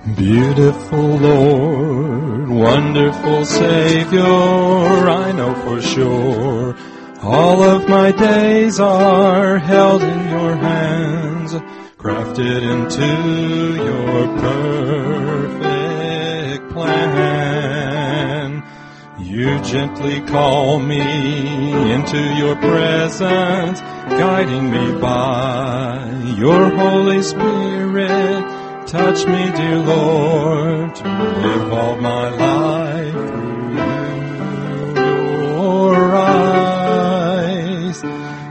Beautiful Lord, wonderful Savior, I know for sure. All of my days are held in your hands, crafted into your perfect plan. You gently call me into your presence, guiding me by your Holy Spirit touch me, dear Lord, to live all my life through your eyes.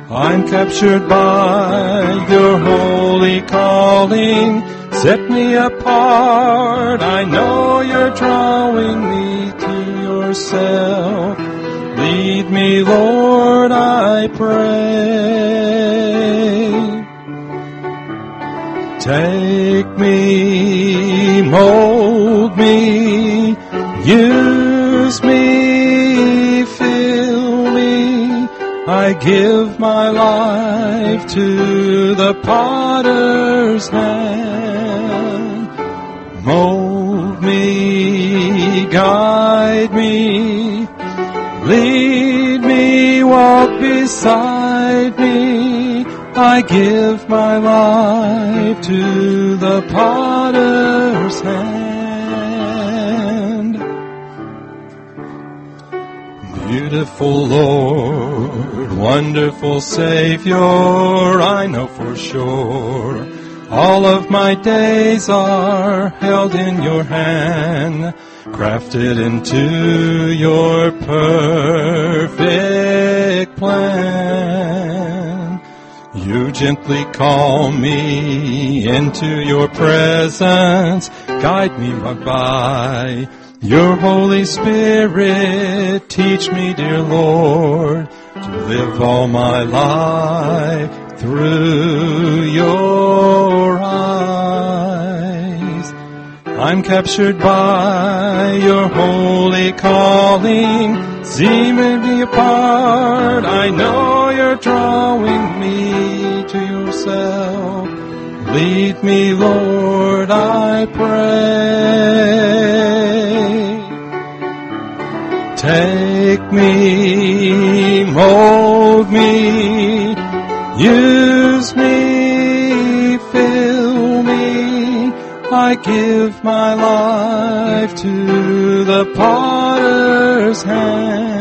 I'm captured by your holy calling. Set me apart. I know you're drawing me to yourself. Lead me, Lord, I pray. Take me, mold me, use me, fill me. I give my life to the potter's hand. Mold me, guide me, lead me, walk beside me I give my life to the potter's hand. Beautiful Lord, wonderful Savior, I know for sure. All of my days are held in your hand, crafted into your perfect plan. You gently call me into your presence, guide me by your Holy Spirit. Teach me, dear Lord, to live all my life through your eyes. I'm captured by your holy calling. See me apart. I know you're drawing me to yourself. Lead me, Lord, I pray. Take me, mold me, use me, fill me. I give my life to the potter's hand.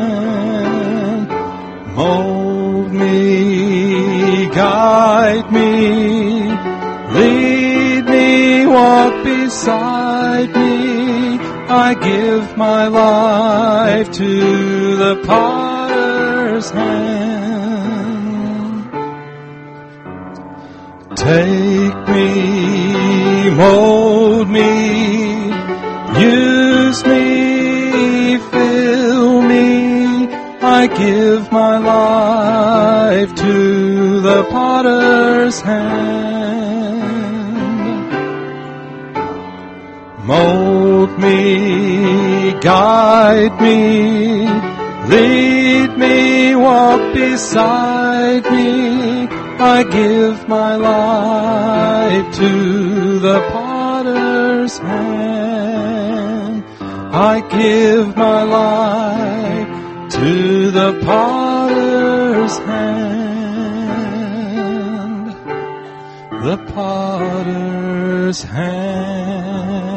Walk beside me. I give my life to the potter's hand. Take me, mold me, use me, fill me. I give my life to the potter's hand. Mold me, guide me, lead me, walk beside me. I give my life to the potter's hand. I give my life to the potter's hand. The potter's hand.